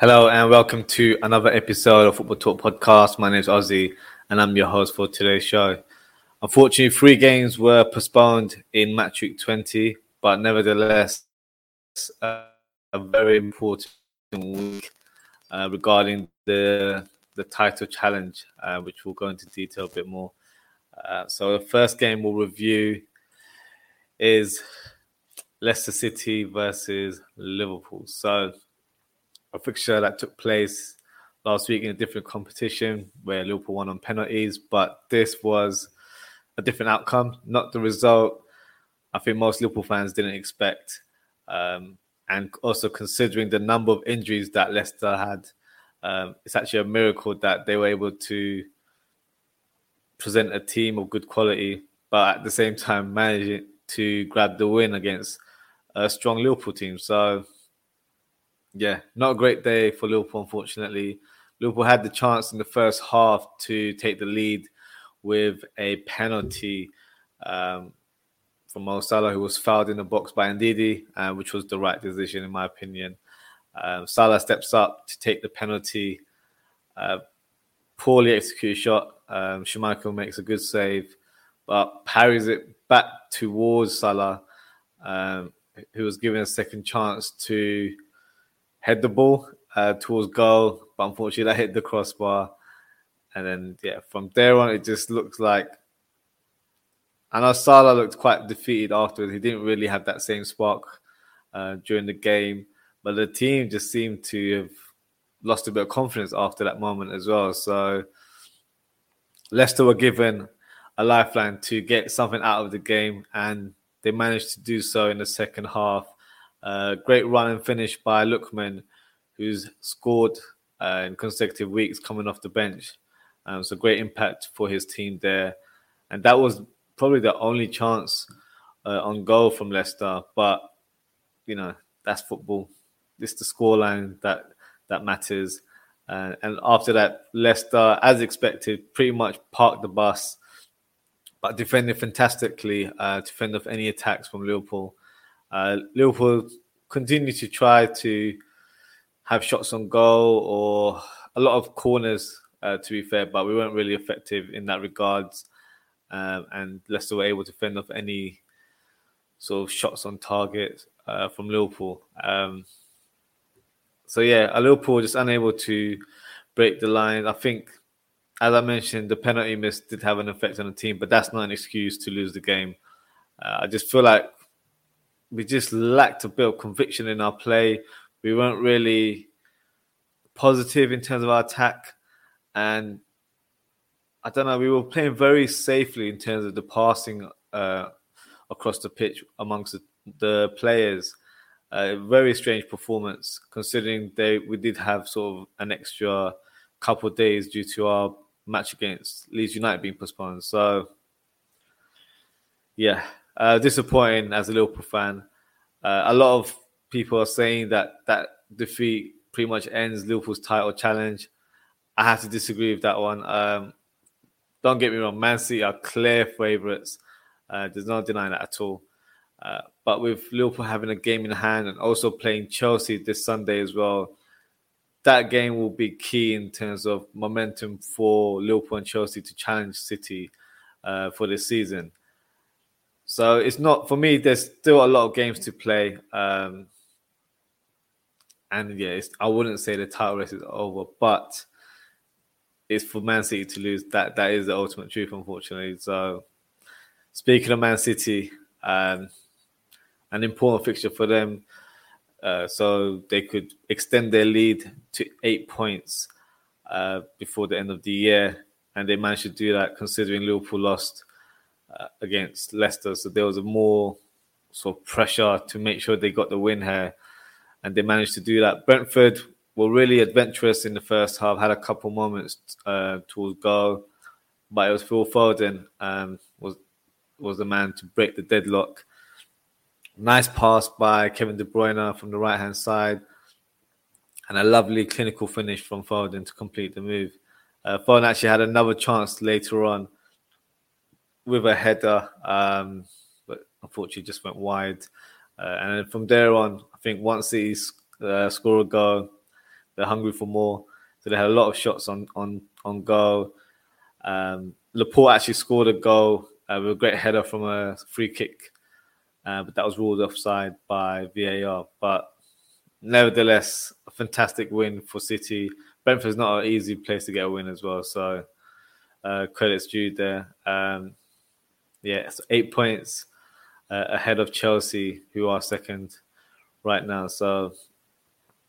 Hello and welcome to another episode of Football Talk Podcast. My name is Ozzy and I'm your host for today's show. Unfortunately, three games were postponed in match week 20, but nevertheless, uh, a very important week uh, regarding the the title challenge, uh, which we'll go into detail a bit more. Uh, so the first game we'll review is Leicester City versus Liverpool. So a fixture that took place last week in a different competition where Liverpool won on penalties, but this was a different outcome, not the result I think most Liverpool fans didn't expect. Um, and also considering the number of injuries that Leicester had, um, it's actually a miracle that they were able to present a team of good quality, but at the same time managing to grab the win against a strong Liverpool team. So yeah, not a great day for Liverpool, unfortunately. Liverpool had the chance in the first half to take the lead with a penalty um, from Mo Salah, who was fouled in the box by Ndidi, uh, which was the right decision, in my opinion. Um, Salah steps up to take the penalty. Uh, poorly executed shot. Um, makes a good save, but parries it back towards Salah, um, who was given a second chance to head the ball uh, towards goal, but unfortunately that hit the crossbar. And then yeah, from there on it just looks like I know Salah looked quite defeated afterwards. He didn't really have that same spark uh, during the game, but the team just seemed to have lost a bit of confidence after that moment as well. So Leicester were given a lifeline to get something out of the game, and they managed to do so in the second half. Uh, great run and finish by Lookman, who's scored uh, in consecutive weeks coming off the bench. Um, so great impact for his team there, and that was probably the only chance uh, on goal from Leicester. But you know that's football. It's the scoreline that that matters. Uh, and after that, Leicester, as expected, pretty much parked the bus, but defended fantastically uh, to fend off any attacks from Liverpool. Uh, Liverpool continue to try to have shots on goal or a lot of corners, uh, to be fair, but we weren't really effective in that regards. Um, and Leicester were able to fend off any sort of shots on target uh, from Liverpool. Um, so yeah, Liverpool just unable to break the line. I think, as I mentioned, the penalty miss did have an effect on the team, but that's not an excuse to lose the game. Uh, I just feel like we just lacked a bit of conviction in our play. We weren't really positive in terms of our attack, and I don't know. We were playing very safely in terms of the passing uh, across the pitch amongst the, the players. Uh, very strange performance, considering they we did have sort of an extra couple of days due to our match against Leeds United being postponed. So, yeah, uh, disappointing as a Liverpool fan. Uh, a lot of people are saying that that defeat pretty much ends Liverpool's title challenge. I have to disagree with that one. Um, don't get me wrong, Man City are clear favourites. Uh, there's no denying that at all. Uh, but with Liverpool having a game in hand and also playing Chelsea this Sunday as well, that game will be key in terms of momentum for Liverpool and Chelsea to challenge City uh, for this season. So it's not for me. There's still a lot of games to play, um, and yeah, I wouldn't say the title race is over, but it's for Man City to lose. That that is the ultimate truth, unfortunately. So speaking of Man City, um, an important fixture for them, uh, so they could extend their lead to eight points uh, before the end of the year, and they managed to do that considering Liverpool lost uh, against Leicester. So there was a more sort of pressure to make sure they got the win here, and they managed to do that. Brentford were really adventurous in the first half, had a couple moments uh, towards goal, but it was Phil Foden um, was was the man to break the deadlock. Nice pass by Kevin De Bruyne from the right hand side, and a lovely clinical finish from Foden to complete the move. Uh, Foden actually had another chance later on with a header, um, but unfortunately just went wide. Uh, and from there on, I think once he uh, score a goal, they're hungry for more. So they had a lot of shots on on on goal. Um, Laporte actually scored a goal uh, with a great header from a free kick, uh, but that was ruled offside by VAR. But nevertheless, a fantastic win for City. Brentford's not an easy place to get a win as well, so uh, credits due there. Um, yeah, so eight points uh, ahead of Chelsea, who are second right now. So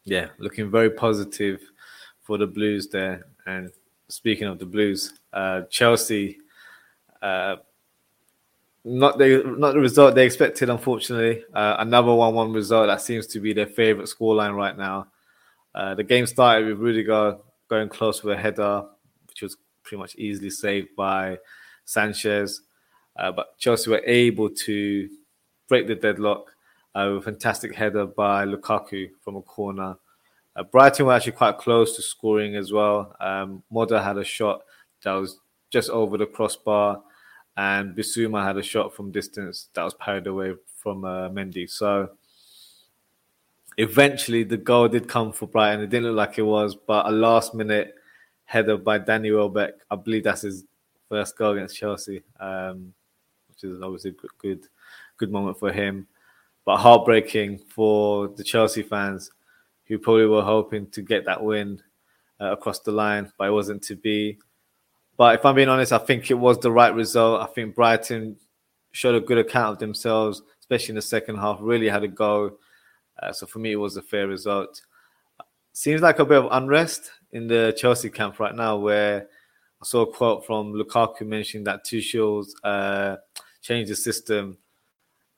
yeah, looking very positive for the Blues there. And speaking of the Blues, uh, Chelsea, uh, not the not the result they expected, unfortunately. Uh, another one-one result that seems to be their favourite scoreline right now. Uh, the game started with Rudiger going close with a header, which was pretty much easily saved by Sanchez. Uh, but Chelsea were able to break the deadlock uh, with a fantastic header by Lukaku from a corner. Uh, Brighton were actually quite close to scoring as well. Um, Moder had a shot that was just over the crossbar, and Bissouma had a shot from distance that was parried away from uh, Mendy. So eventually the goal did come for Brighton. It didn't look like it was, but a last minute header by Danny Welbeck. I believe that's his first goal against Chelsea, um, which is obviously good, good, good moment for him. But heartbreaking for the Chelsea fans who probably were hoping to get that win uh, across the line, but it wasn't to be. But if I'm being honest, I think it was the right result. I think Brighton showed a good account of themselves, especially in the second half. Really had a go. Uh, so for me, it was a fair result. Seems like a bit of unrest in the Chelsea camp right now, where I saw a quote from Lukaku mentioning that Tuchel's uh, changed the system,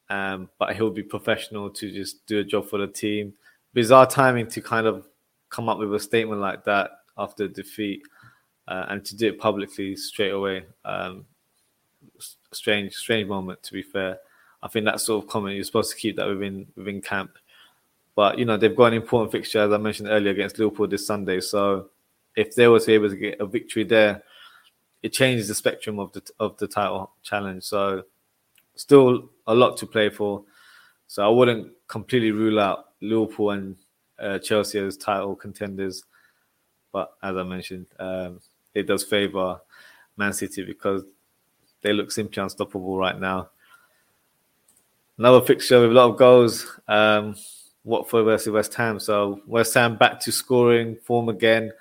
um, but he'll be professional to just do a job for the team bizarre timing to kind of come up with a statement like that after defeat uh, and to do it publicly straight away. Um, strange, strange moment. To be fair, I think that sort of comment you're supposed to keep that within within camp. But you know they've got an important fixture, as I mentioned earlier, against Liverpool this Sunday. So if they were to be able to get a victory there, it changes the spectrum of the of the title challenge. So still a lot to play for. So I wouldn't completely rule out Liverpool and uh, Chelsea as title contenders. But as I mentioned, um, it does favour Man City because they look simply unstoppable right now. Another fixture with a lot of goals. Um, Watford versus West Ham. So West Ham back to scoring form again.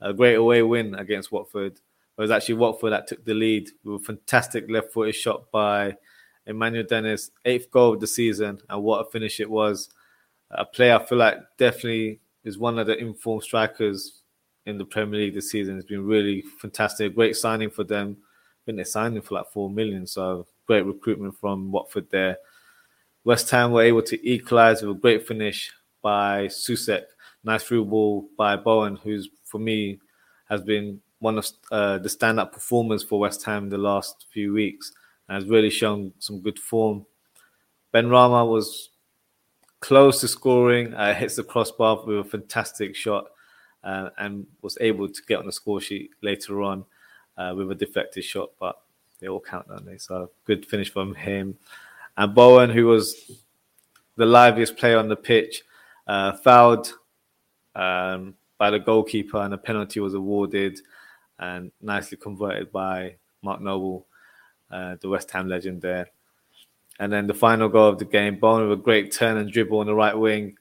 A great away win against Watford. It was actually Watford that took the lead with a fantastic left-footed shot by Emmanuel Dennis, eighth goal of the season, and what a finish it was a player I feel like definitely is one of the informed strikers in the Premier League this season. It's been really fantastic. Great signing for them. I think they signed him for like four million. So great recruitment from Watford there. West Ham were able to equalise with a great finish by Soucek. Nice through ball by Bowen, who's for me has been one of uh, the stand-up performers for West Ham the last few weeks and has really shown some good form. Benrahma was close to scoring, uh, hits the crossbar with a fantastic shot, uh, and was able to get on the score sheet later on uh, with a deflected shot. But they all count, don't they? So good finish from him. And Bowen, who was the liveliest player on the pitch, uh, fouled um, by the goalkeeper, and a penalty was awarded and nicely converted by Mark Noble, uh, the West Ham legend there. And then the final goal of the game, Bowen with a great turn and dribble on the right wing,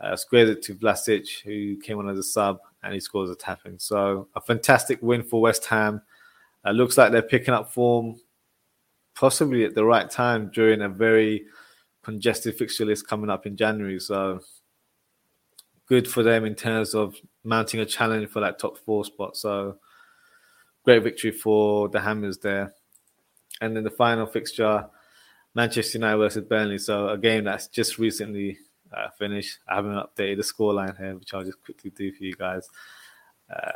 uh, squares it to Vlasic, who came on as a sub, and he scores a tapping. So a fantastic win for West Ham. Uh, looks like they're picking up form, possibly at the right time during a very congested fixture list coming up in January. So good for them in terms of mounting a challenge for that top four spot. So great victory for the Hammers there. And then the final fixture, Manchester United versus Burnley. So a game that's just recently uh, finished. I haven't updated the scoreline here, which I'll just quickly do for you guys. Uh,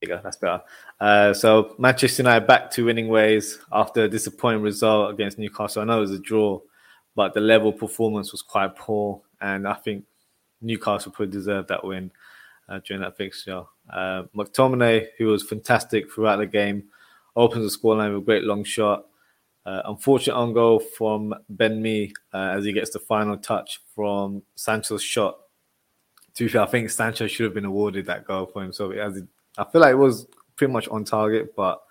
there you go, that's better. Uh, so Manchester United back to winning ways after a disappointing result against Newcastle. I know it was a draw, but the level performance was quite poor, and I think Newcastle probably deserved that win uh, during that fixture. Uh, McTominay, who was fantastic throughout the game, opens the scoreline with a great long shot. Uh, unfortunate on goal from Ben Mee uh, as he gets the final touch from Sancho's shot. To be fair, I think Sancho should have been awarded that goal for himself. As I feel like it was pretty much on target, but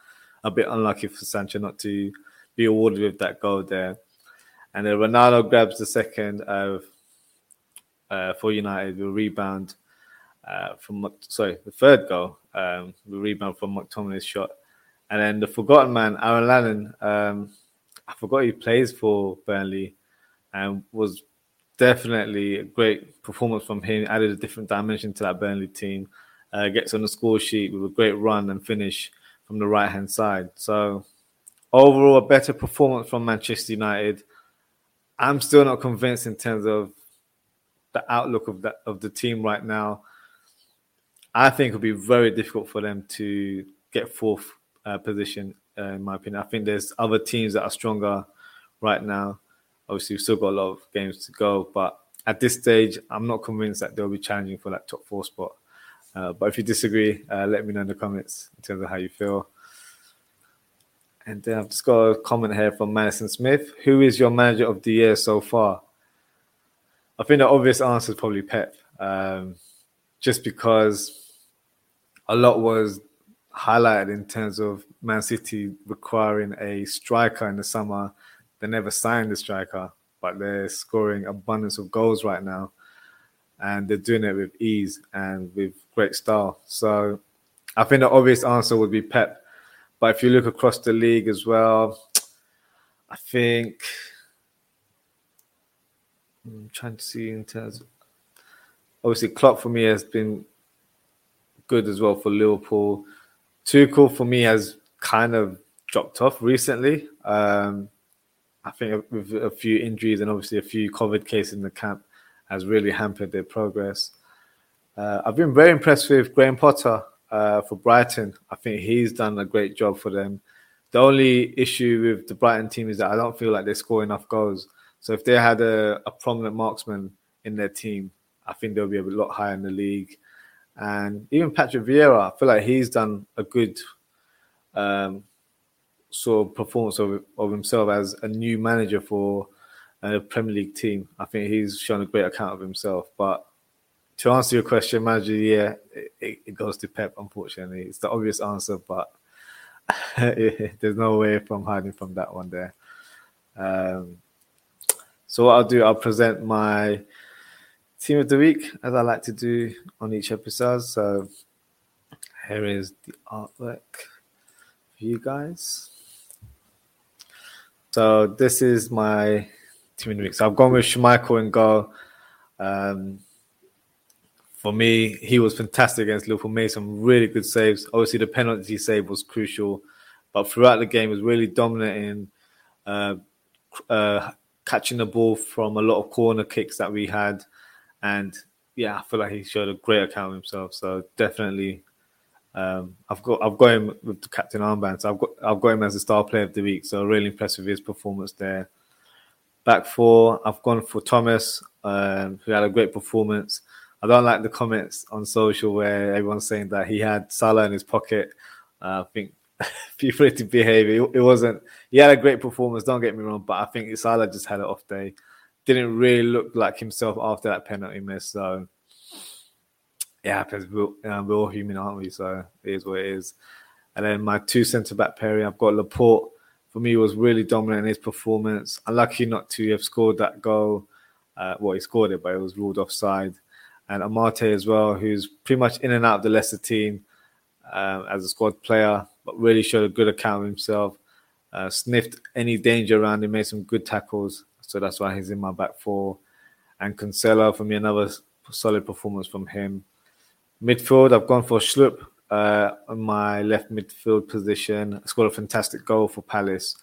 a bit unlucky for Sancho not to be awarded with that goal there. And then Ronaldo grabs the second uh, uh, for United, the rebound uh, from sorry the third goal, um, the rebound from McTominay's shot, and then the forgotten man Aaron Lennon. Um, I forgot he plays for Burnley, and was definitely a great performance from him. Added a different dimension to that Burnley team. Uh, gets on the score sheet with a great run and finish from the right hand side. So overall, a better performance from Manchester United. I'm still not convinced in terms of the outlook of that of the team right now. I think it'll be very difficult for them to get fourth uh, position. Uh, in my opinion, I think there's other teams that are stronger right now. Obviously, we've still got a lot of games to go, but at this stage, I'm not convinced that they'll be challenging for that top four spot. Uh, but if you disagree, uh, let me know in the comments in terms of how you feel. And then I've just got a comment here from Madison Smith. Who is your manager of the year so far? I think the obvious answer is probably Pep, um, just because a lot was highlighted in terms of Man City requiring a striker in the summer. They never signed a striker, but they're scoring abundance of goals right now, and they're doing it with ease and with great style. So, I think the obvious answer would be Pep. But if you look across the league as well, I think I'm trying to see in terms. Obviously, Klopp for me has been good as well for Liverpool. Tuchel for me has kind of dropped off recently. Um, I think with a few injuries and obviously a few COVID cases in the camp has really hampered their progress. Uh, I've been very impressed with Graham Potter uh, for Brighton. I think he's done a great job for them. The only issue with the Brighton team is that I don't feel like they score enough goals. So if they had a, a prominent marksman in their team, I think they'll be a lot higher in the league. And even Patrick Vieira, I feel like he's done a good um, sort of performance of, of himself as a new manager for a Premier League team. I think he's shown a great account of himself. But to answer your question, manager year, it, it goes to Pep, unfortunately. It's the obvious answer, but there's no way from hiding from that one there. Um, so what I'll do, I'll present my team of the week as I like to do on each episode. So here is the artwork for you guys. So this is my team of the week. So I've gone with Schmeichel and goal. Um, for me, he was fantastic against Liverpool. Made some really good saves. Obviously, the penalty save was crucial, but throughout the game, was really dominant in uh, uh, catching the ball from a lot of corner kicks that we had, and yeah, I feel like he showed a great account of himself. So definitely, um, I've got I've got him with the captain armband. So I've got I've got him as the star player of the week. So really impressed with his performance there. Back four, I've gone for Thomas, um, who had a great performance. I don't like the comments on social where everyone's saying that he had Salah in his pocket. Uh, I think to behave. It, it, wasn't. He had a great performance. Don't get me wrong, but I think Salah just had an off day. Didn't really look like himself after that penalty miss. So it happens. We're, we're all human, aren't we? So it is what it is. And then my two centre back pairing, I've got Laporte. For me, was really dominant in his performance. Unlucky not to have scored that goal. Uh, well, he scored it, but it was ruled offside. And Amartey as well, who's pretty much in and out of the Leicester team um, as a squad player but really showed a good account of himself. Uh, sniffed any danger around him, made some good tackles. So that's why he's in my back four. And Cancelo, for me, another solid performance from him. Midfield, I've gone for Schlupp uh, on my left midfield position. Scored a fantastic goal for Palace.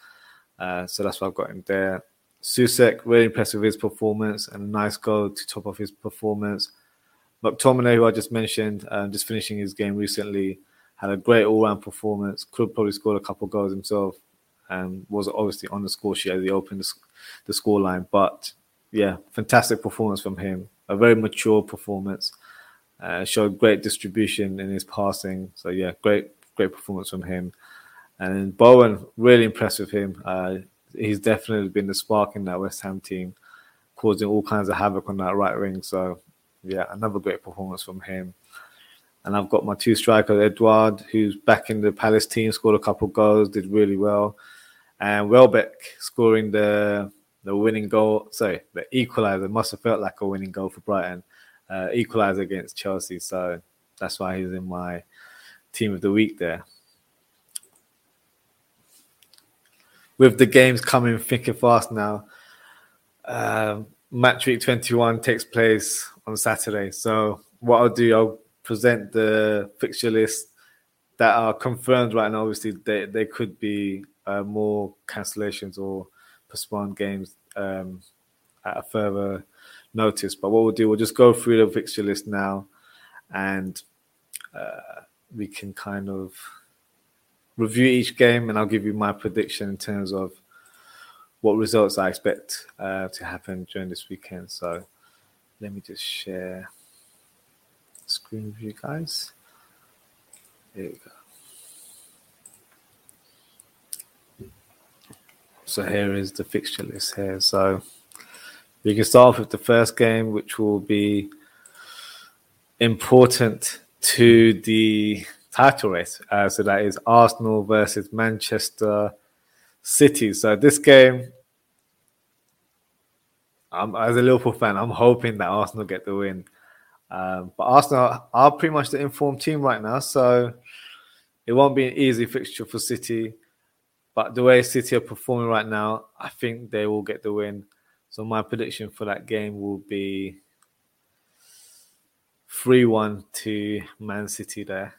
Uh, so that's why I've got him there. Soucek, really impressed with his performance and a nice goal to top off his performance. McTominay, who I just mentioned, um, just finishing his game recently, had a great all-round performance. Could probably scored a couple goals himself, and was obviously on the score sheet as he opened the, the score line. But yeah, fantastic performance from him. A very mature performance. Uh, showed great distribution in his passing. So yeah, great great performance from him. And Bowen really impressed with him. Uh, he's definitely been the spark in that West Ham team, causing all kinds of havoc on that right wing. So, yeah, another great performance from him. And I've got my two strikers, Edouard, who's back in the Palace team, scored a couple goals, did really well, and Welbeck scoring the the winning goal. Sorry, the equaliser must have felt like a winning goal for Brighton. Uh, equaliser against Chelsea, so that's why he's in my team of the week there. With the games coming thick and fast now, um, match week 21 takes place on Saturday. So what I'll do, I'll present the fixture list that are confirmed right now. Obviously, they they could be uh, more cancellations or postponed games um, at a further notice. But what we'll do, we'll just go through the fixture list now, and uh, we can kind of review each game, and I'll give you my prediction in terms of what results I expect uh, to happen during this weekend. So let me just share screen you guys. There we go. So here is the fixture list here. So we can start off with the first game, which will be important to the title race. Uh, so that is Arsenal versus Manchester City. So this game, I'm, as a Liverpool fan, I'm hoping that Arsenal get the win. Um, but Arsenal are pretty much the informed team right now, so it won't be an easy fixture for City. But the way City are performing right now, I think they will get the win. So my prediction for that game will be 3-1 to Man City there.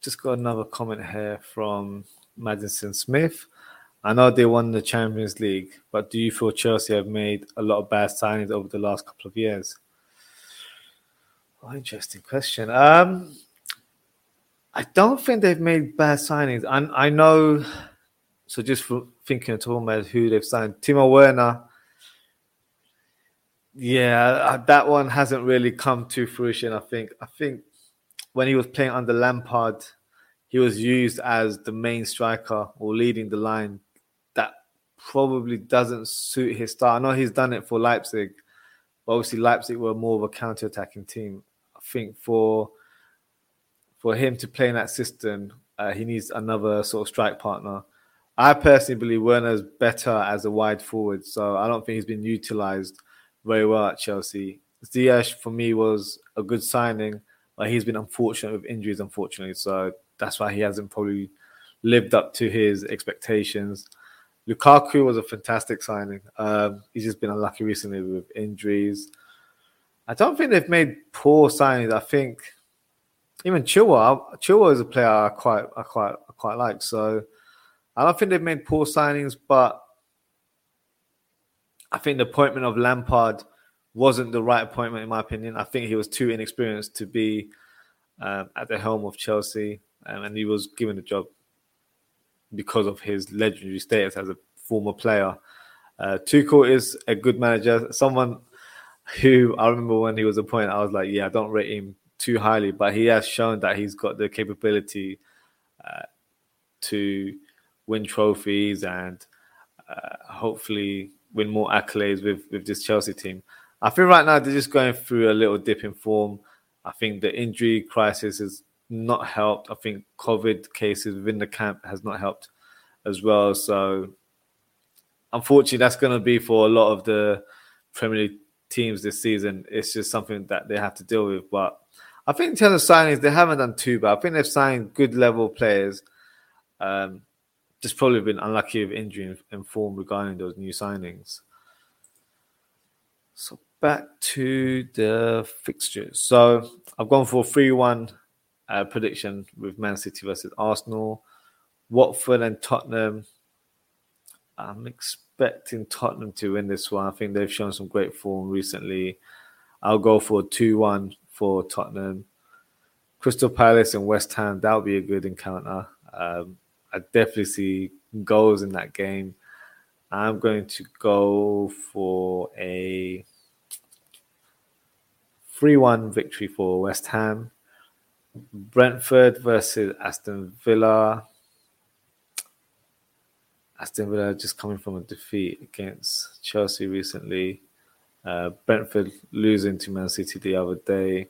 Just got another comment here from Madison Smith. I know they won the Champions League, but do you feel Chelsea have made a lot of bad signings over the last couple of years? Oh, interesting question. Um, I don't think they've made bad signings. I, I know. So just for thinking of talking about who they've signed, Timo Werner. Yeah, that one hasn't really come to fruition. I think. I think when he was playing under Lampard, he was used as the main striker or leading the line. That probably doesn't suit his style. I know he's done it for Leipzig, but obviously Leipzig were more of a counter-attacking team think for for him to play in that system, uh, he needs another sort of strike partner. I personally believe Werner's better as a wide forward, so I don't think he's been utilized very well at Chelsea. Ziyech for me was a good signing, but he's been unfortunate with injuries, unfortunately. So that's why he hasn't probably lived up to his expectations. Lukaku was a fantastic signing. Um, he's just been unlucky recently with injuries. I don't think they've made poor signings. I think even Chilwell, Chilwell is a player I quite, I quite, I quite like. So I don't think they've made poor signings, but I think the appointment of Lampard wasn't the right appointment in my opinion. I think he was too inexperienced to be um, at the helm of Chelsea, um, and he was given the job because of his legendary status as a former player. Uh, Tuchel is a good manager. Someone who I remember when he was appointed, I was like, yeah, I don't rate him too highly, but he has shown that he's got the capability uh, to win trophies and uh, hopefully win more accolades with, with this Chelsea team. I think right now they're just going through a little dip in form. I think the injury crisis has not helped. I think COVID cases within the camp has not helped as well. So, unfortunately, that's going to be for a lot of the Premier League teams this season. It's just something that they have to deal with. But I think in terms of signings, they haven't done too bad. I think they've signed good level players. Um, just probably been unlucky with injury and form regarding those new signings. So back to the fixtures. So I've gone for a 3 1 uh, prediction with Man City versus Arsenal. Watford and Tottenham. I'm expecting expecting Tottenham to win this one. I think they've shown some great form recently. I'll go for 2 1 for Tottenham. Crystal Palace and West Ham, that'll be a good encounter. Um, I definitely see goals in that game. I'm going to go for a 3 1 victory for West Ham. Brentford versus Aston Villa. Aston Villa just coming from a defeat against Chelsea recently. Uh, Brentford losing to Man City the other day.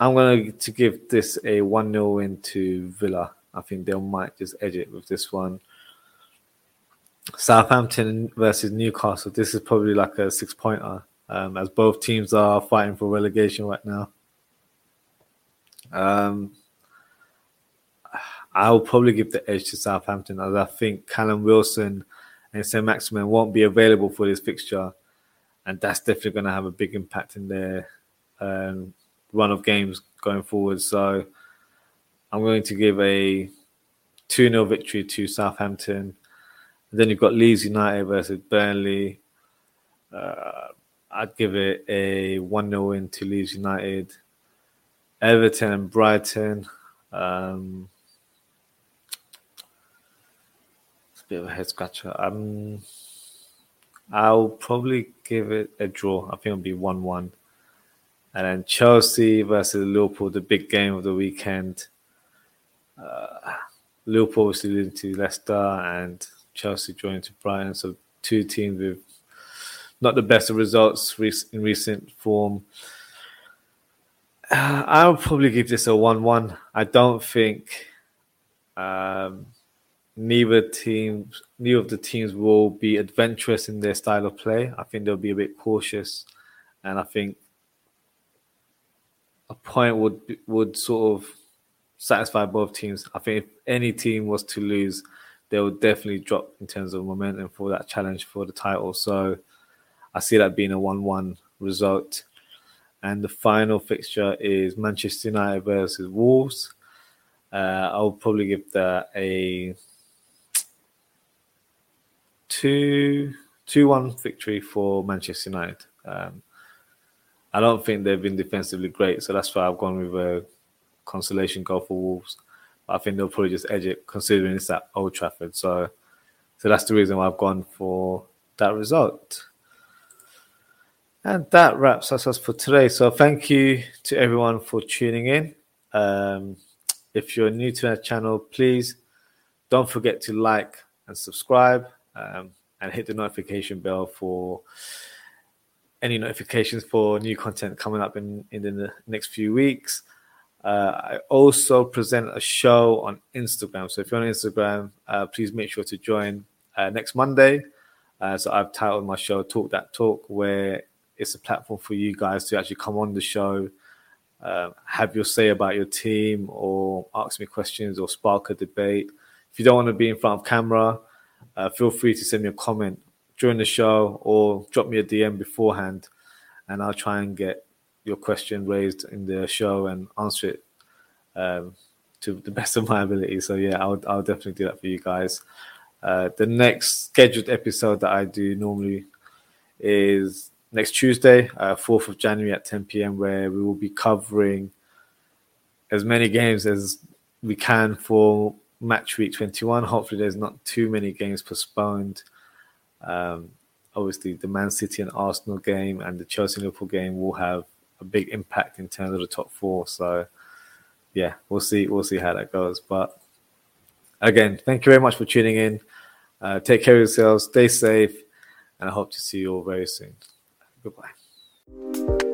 I'm going to give this a 1 0 win to Villa. I think they might just edge it with this one. Southampton versus Newcastle. This is probably like a six pointer, um, as both teams are fighting for relegation right now. Um, I'll probably give the edge to Southampton, as I think Callum Wilson and Saint-Maximin won't be available for this fixture, and that's definitely going to have a big impact in their um, run of games going forward. So I'm going to give a 2 0 victory to Southampton. And then you've got Leeds United versus Burnley. Uh, I'd give it a 1 0 win to Leeds United. Everton and Brighton. Um, a bit of a head scratcher. Um, I'll probably give it a draw. I think it'll be 1 1. And then Chelsea versus Liverpool, the big game of the weekend. Uh, Liverpool obviously losing to Leicester and Chelsea joining to Brighton. So two teams with not the best of results in recent form. Uh, I'll probably give this a one-one. I don't think um, neither teams, neither of the teams will be adventurous in their style of play. I think they'll be a bit cautious, and I think a point would would sort of satisfy both teams. I think if any team was to lose, they would definitely drop in terms of momentum for that challenge for the title. So I see that being a one-one result. And the final fixture is Manchester United versus Wolves. Uh, I'll probably give that a two two one victory for Manchester United. Um, I don't think they've been defensively great, so that's why I've gone with a consolation goal for Wolves. But I think they'll probably just edge it, considering it's at Old Trafford. So, so that's the reason why I've gone for that result. And that wraps us up for today. So thank you to everyone for tuning in. Um, if you're new to our channel, please don't forget to like and subscribe um, and hit the notification bell for any notifications for new content coming up in, in the next few weeks. Uh, I also present a show on Instagram. So if you're on Instagram, uh, please make sure to join uh, next Monday. Uh, so I've titled my show Talk That Talk, where it's a platform for you guys to actually come on the show, uh, have your say about your team, or ask me questions or spark a debate. If you don't want to be in front of camera, uh, feel free to send me a comment during the show or drop me a DM beforehand, and I'll try and get your question raised in the show and answer it um, to the best of my ability. So yeah, I'll I'll definitely do that for you guys. Uh, the next scheduled episode that I do normally is next Tuesday, uh, 4th of January at 10 p.m., where we will be covering as many games as we can for match week 21. Hopefully, there's not too many games postponed. Um, obviously, the Man City and Arsenal game and the Chelsea Liverpool game will have a big impact in terms of the top four. So, yeah, we'll see. We'll see how that goes. But again, thank you very much for tuning in. Uh, take care of yourselves. Stay safe, and I hope to see you all very soon. Goodbye.